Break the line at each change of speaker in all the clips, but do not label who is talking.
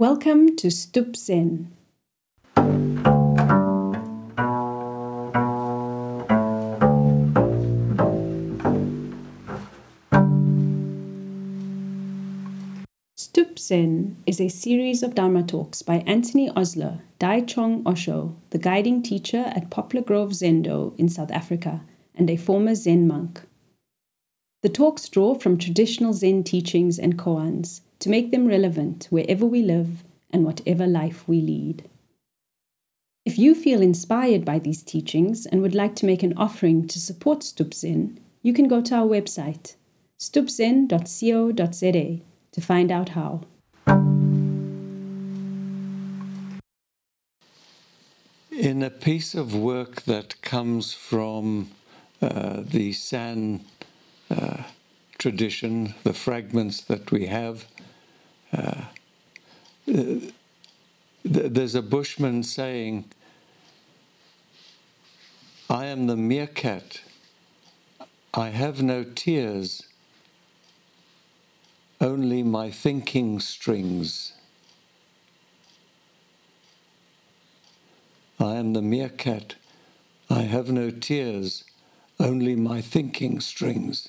Welcome to Stup Zen. Stup Zen is a series of Dharma talks by Anthony Osler, Dai Chong Osho, the guiding teacher at Poplar Grove Zendo in South Africa and a former Zen monk. The talks draw from traditional Zen teachings and koans to make them relevant wherever we live and whatever life we lead. If you feel inspired by these teachings and would like to make an offering to support Stup Zen, you can go to our website, stupzen.co.za, to find out how.
In a piece of work that comes from uh, the San uh, tradition, the fragments that we have, uh, th- there's a Bushman saying, I am the meerkat. I have no tears, only my thinking strings. I am the meerkat. I have no tears, only my thinking strings.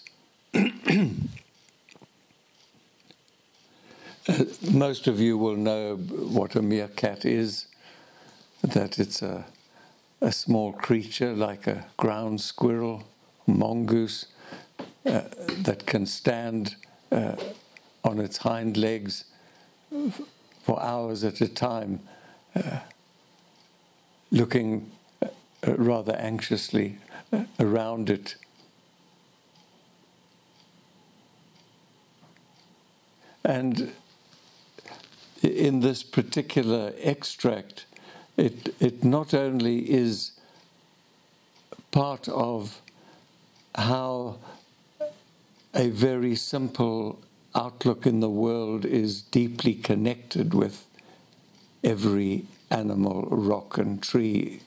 Uh, most of you will know what a meerkat is, that it's a, a small creature like a ground squirrel, mongoose, uh, that can stand uh, on its hind legs for hours at a time, uh, looking uh, rather anxiously uh, around it. And in this particular extract, it, it not only is part of how a very simple outlook in the world is deeply connected with every animal, rock, and tree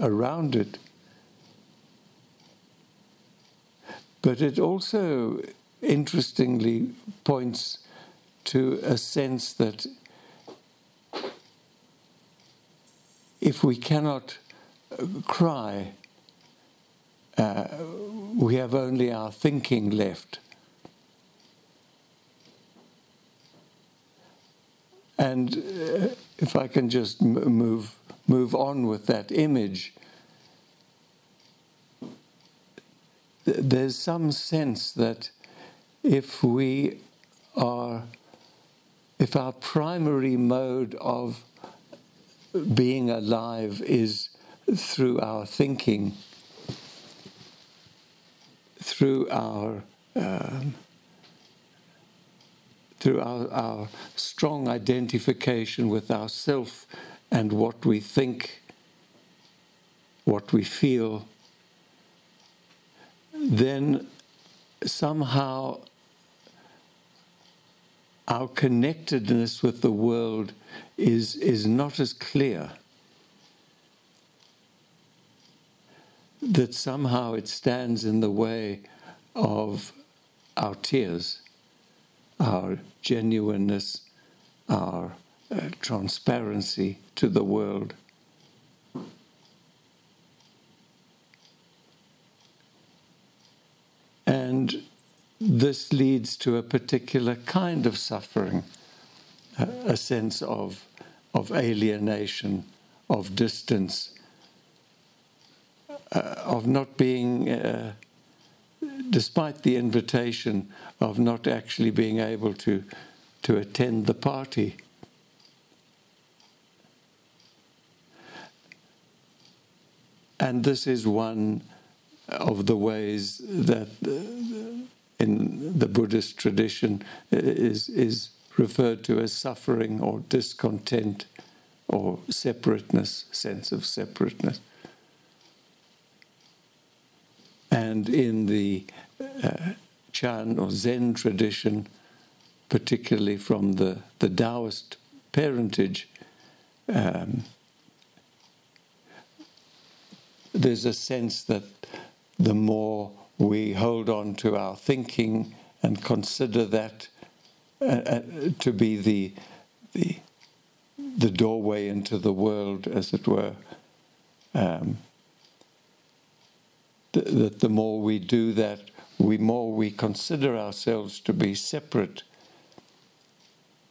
around it. But it also interestingly points to a sense that if we cannot cry, uh, we have only our thinking left. And uh, if I can just move move on with that image, there's some sense that if we are if our primary mode of being alive is through our thinking, through our um, through our, our strong identification with ourself and what we think, what we feel, then somehow our connectedness with the world is, is not as clear. That somehow it stands in the way of our tears, our genuineness, our uh, transparency to the world. And this leads to a particular kind of suffering, a, sense of, of alienation, of distance, uh, of not being, uh, despite the invitation, of not actually being able to, to attend the party. And this is one of the ways that uh, the Buddhist tradition is, is referred to as suffering or discontent or separateness, sense of separateness. And in the uh, Chan or Zen tradition, particularly from the, the Taoist parentage, um, there's a sense that the more we hold on to our thinking and consider that uh, uh, to be the, the, the doorway into the world, as it were. Um, th- that the more we do that, we more we consider ourselves to be separate,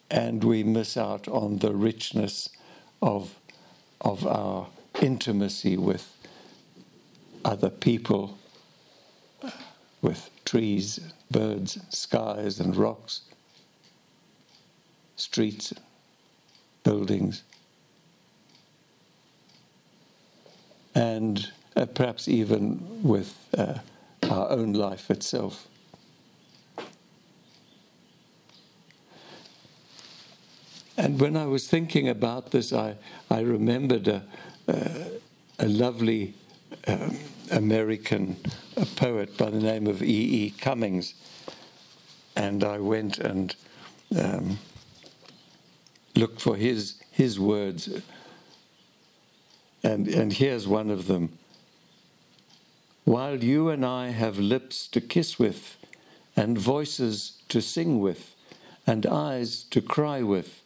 and we miss out on the richness of of our intimacy with other people, with trees, birds, skies, and rocks, streets, buildings, and uh, perhaps even with uh, our own life itself. And when I was thinking about this, I, I remembered a, a lovely um, American poet by the name of E. E. Cummings. And I went and um, looked for his, his words. And, and here's one of them While you and I have lips to kiss with, and voices to sing with, and eyes to cry with,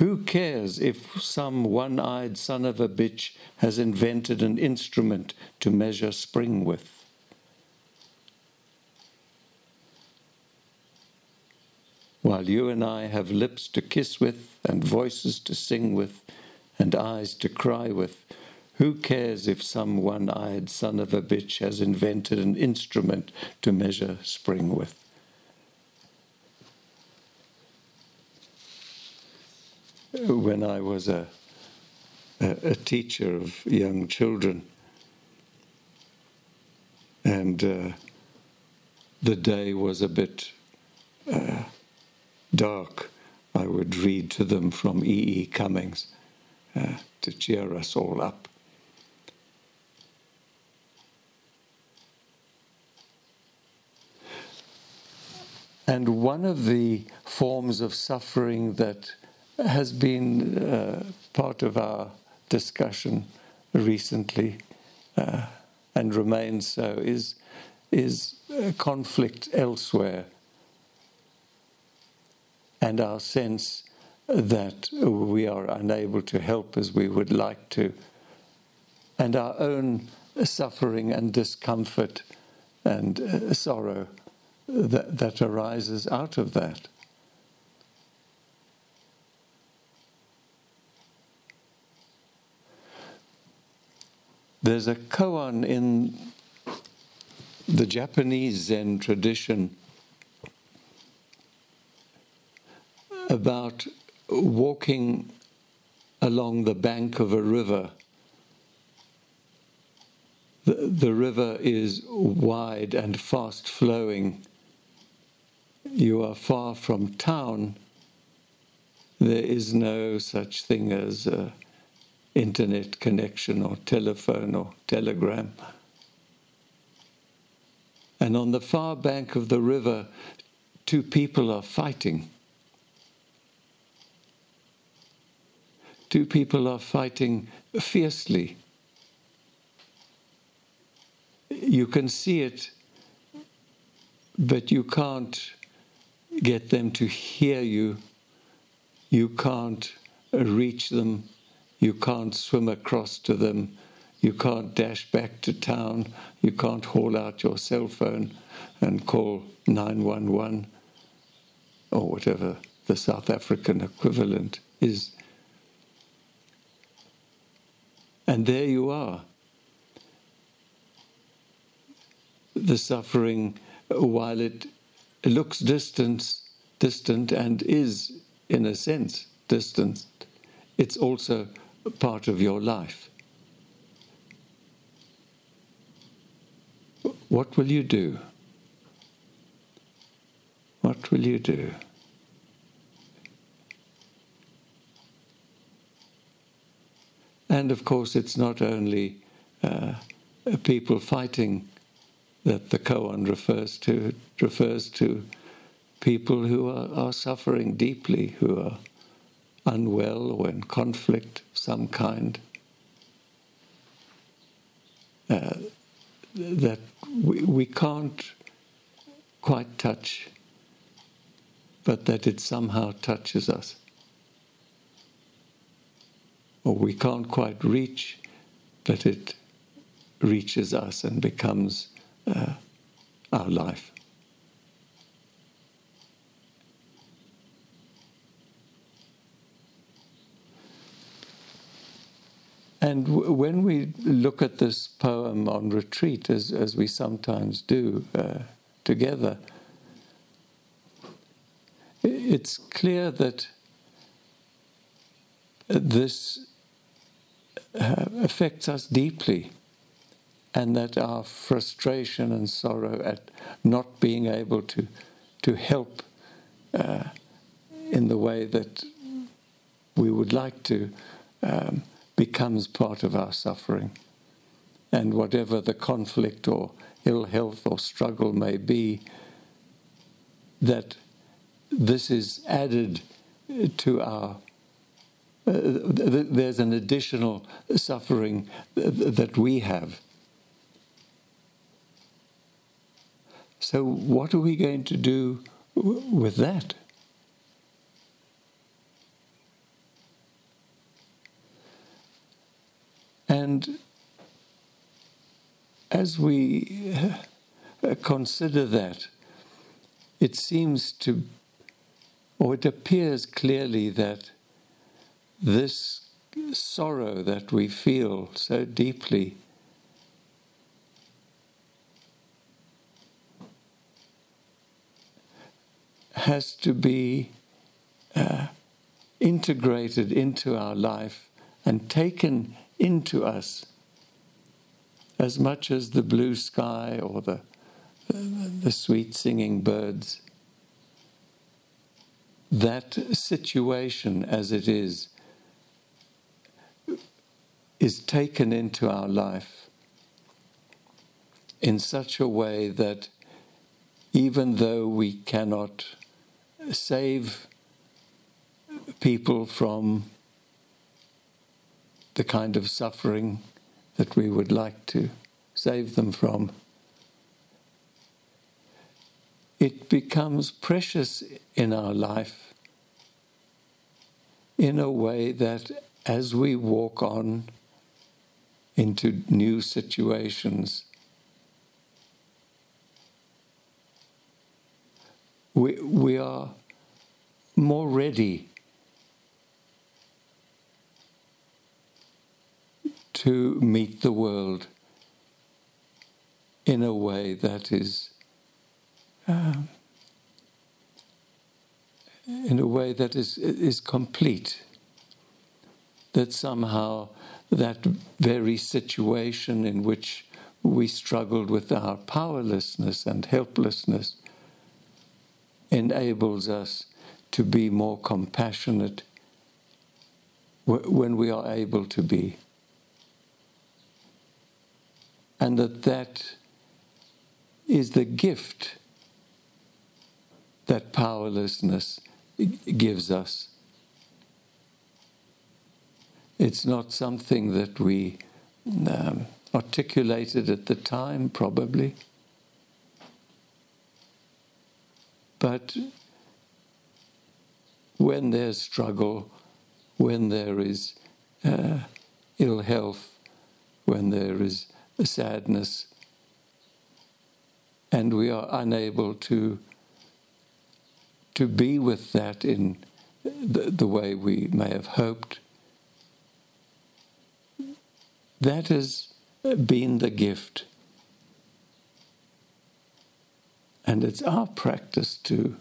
who cares if some one eyed son of a bitch has invented an instrument to measure spring with? While you and I have lips to kiss with, and voices to sing with, and eyes to cry with, who cares if some one eyed son of a bitch has invented an instrument to measure spring with? When I was a, a, a teacher of young children, and uh, the day was a bit uh, dark, I would read to them from E. E. Cummings uh, to cheer us all up. And one of the forms of suffering that has been uh, part of our discussion recently uh, and remains so is is conflict elsewhere and our sense that we are unable to help as we would like to and our own suffering and discomfort and uh, sorrow that, that arises out of that. There's a koan in the Japanese Zen tradition about walking along the bank of a river. The, the river is wide and fast flowing. You are far from town. There is no such thing as a internet connection or telephone or telegram. And on the far bank of the river, two people are fighting. Two people are fighting fiercely. You can see it, but you can't get them to hear you. You can't reach them you can't swim across to them. You can't dash back to town. You can't haul out your cell phone and call 911 or whatever the South African equivalent is. And there you are. The suffering, while it looks distant, distant and is, in a sense, distant, it's also part of your life. What will you do? What will you do? And of course, it's not only uh, people fighting that the koan refers to. It refers to people who are, are suffering deeply, who are unwell or in conflict some kind, uh, that we, we can't quite touch, but that it somehow touches us. or we can't quite reach, but it reaches us and becomes uh, our life. And w- when we look at this poem on retreat, as, as we sometimes do uh, together, it's clear that this uh, affects us deeply, and that our frustration and sorrow at not being able to, to help uh, in the way that we would like to um, becomes part of our suffering. And whatever the conflict or ill health or struggle may be, that this is added to our uh, th- there's an additional suffering th- that we have. So, what are we going to do w- with that? And as we consider that, it seems to, or it appears clearly that this sorrow that we feel so deeply has to be uh, integrated into our life and taken into us as much as the blue sky or the, the sweet singing birds. That situation as it is is taken into our life in such a way that even though we cannot save people from the kind of suffering that we would like to save them from, it becomes precious in our life in a way that as we walk on into new situations, we, we are more ready to meet the world in a way that is um, in a way that is is complete that somehow that very situation in which we struggled with our powerlessness and helplessness enables us to be more compassionate when we are able to be and that that is the gift that powerlessness gives us. It's not something that we um, articulated at the time, probably. But when there's struggle, when there is uh, ill health, when there is sadness, and we are unable to to be with that in the, the way we may have hoped. That has been the gift. And it's our practice to,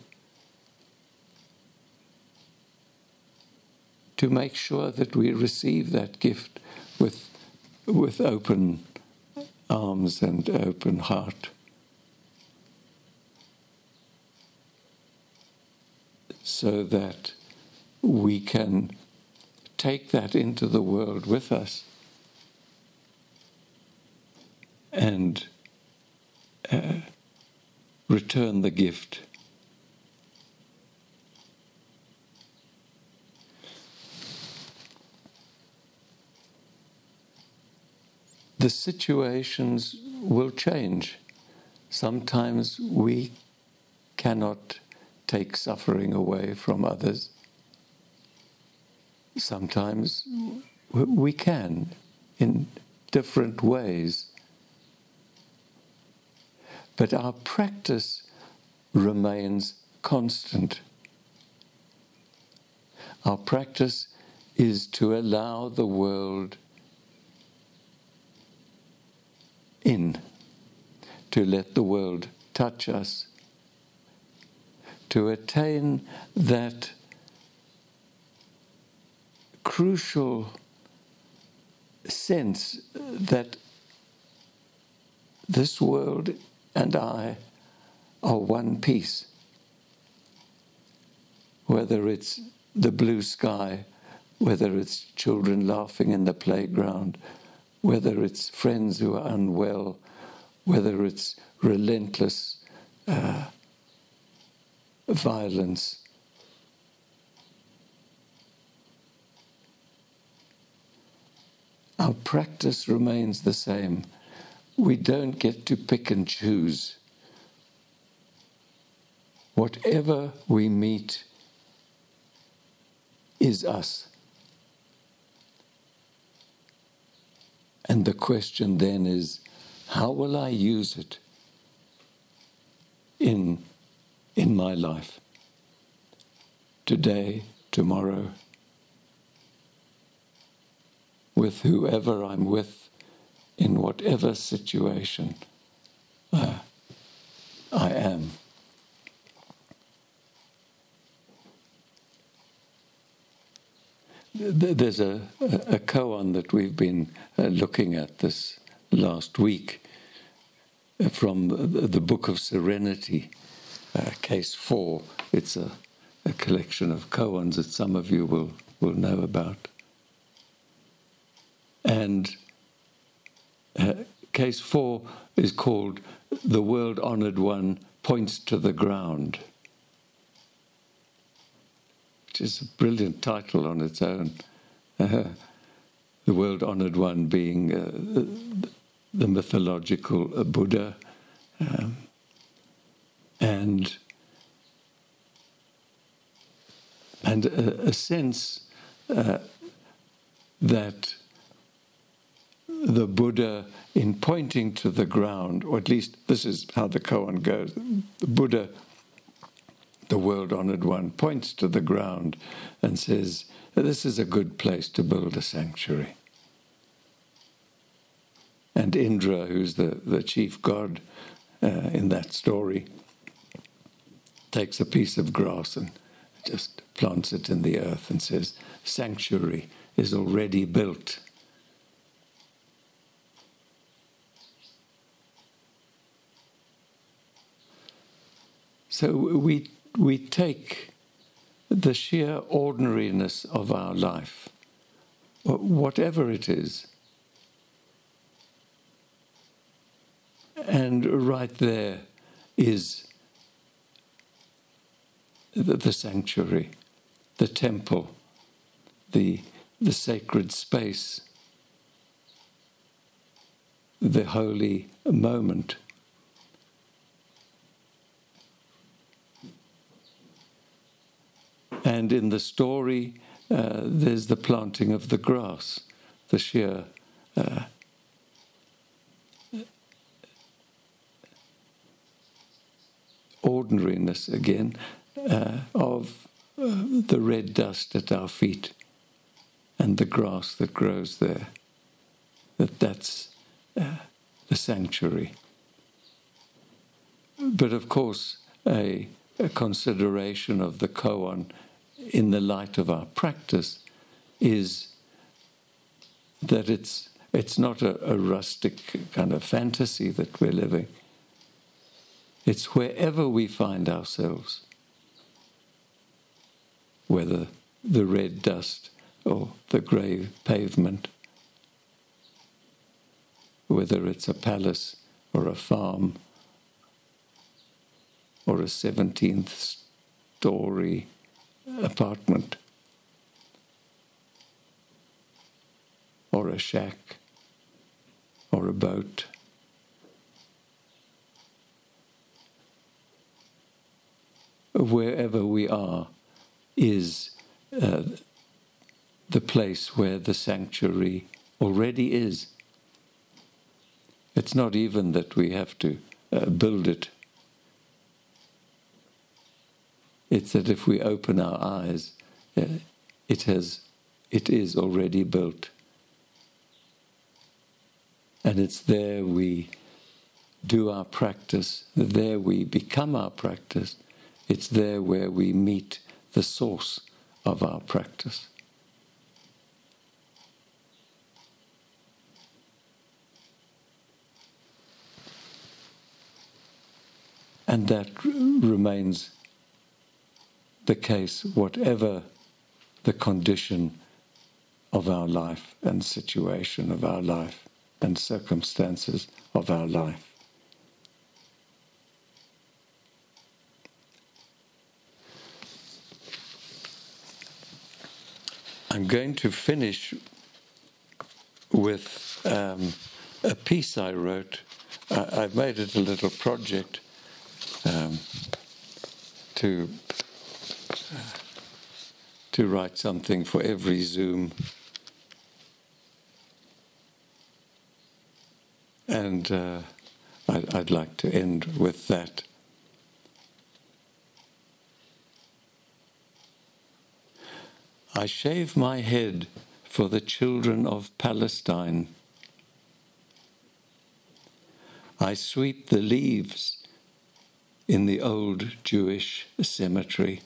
to make sure that we receive that gift with, with open arms and open heart. So that we can take that into the world with us and uh, return the gift. The situations will change. Sometimes we cannot take suffering away from others. Sometimes we can in different ways. But our practice remains constant. Our practice is to allow the world in, to let the world touch us, to attain that crucial sense that this world and I are one piece. Whether it's the blue sky, whether it's children laughing in the playground, whether it's friends who are unwell, whether it's relentless uh, violence. Our practice remains the same. We don't get to pick and choose. Whatever we meet is us. And the question then is how will I use it in, in my life? Today, tomorrow, with whoever I'm with, in whatever situation uh, I am. There's a, a koan that we've been uh, looking at this last week uh, from the Book of Serenity, uh, Case 4. It's a, a collection of koans that some of you will, will know about. And uh, Case 4 is called The World Honored One Points to the Ground is a brilliant title on its own. Uh, the world honored one being uh, the mythological Buddha. Um, and and a, a sense uh, that the Buddha, in pointing to the ground, or at least this is how the koan goes, the Buddha the world honored one, points to the ground and says, This is a good place to build a sanctuary. And Indra, who's the, the chief god uh, in that story, takes a piece of grass and just plants it in the earth and says, Sanctuary is already built. So we we take the sheer ordinariness of our life, whatever it is, and right there is the, the sanctuary, the temple, the, the sacred space, the holy moment. And in the story, uh, there's the planting of the grass, the sheer uh, ordinariness again uh, of uh, the red dust at our feet and the grass that grows there. That that's uh, the sanctuary. But of course, a, a consideration of the koan in the light of our practice is that it's it's not a, a, rustic kind of fantasy that we're living. It's wherever we find ourselves, whether the red dust or the grey pavement, whether it's a palace or a farm or a 17th story apartment or a shack or a boat. Wherever we are is uh, the place where the sanctuary already is. It's not even that we have to uh, build it. It's that if we open our eyes, uh, it has, it is already built, and it's there we do our practice. There we become our practice. It's there where we meet the source of our practice. And that remains the case, whatever the condition of our life and situation of our life and circumstances of our life. I'm going to finish with um, a piece I wrote. I, have made it a little project um, to to write something for every Zoom. And uh, I'd, I'd like to end with that. I shave my head for the children of Palestine. I sweep the leaves in the old Jewish cemetery.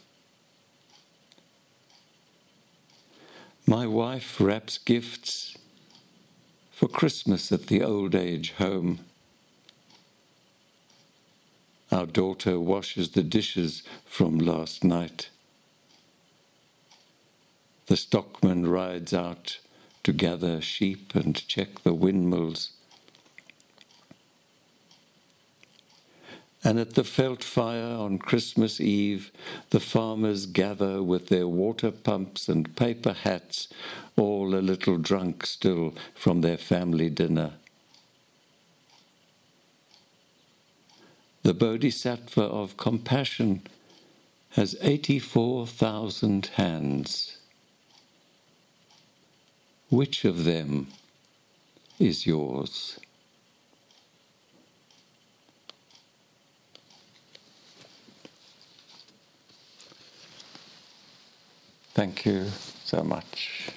My wife wraps gifts for Christmas at the old age home. Our daughter washes the dishes from last night. The stockman rides out to gather sheep and check the windmills. And at the veld fire on Christmas Eve, the farmers gather with their water pumps and paper hats, all a little drunk still from their family dinner. The Bodhisattva of compassion has 84,000 hands. Which of them is yours? Thank you so much.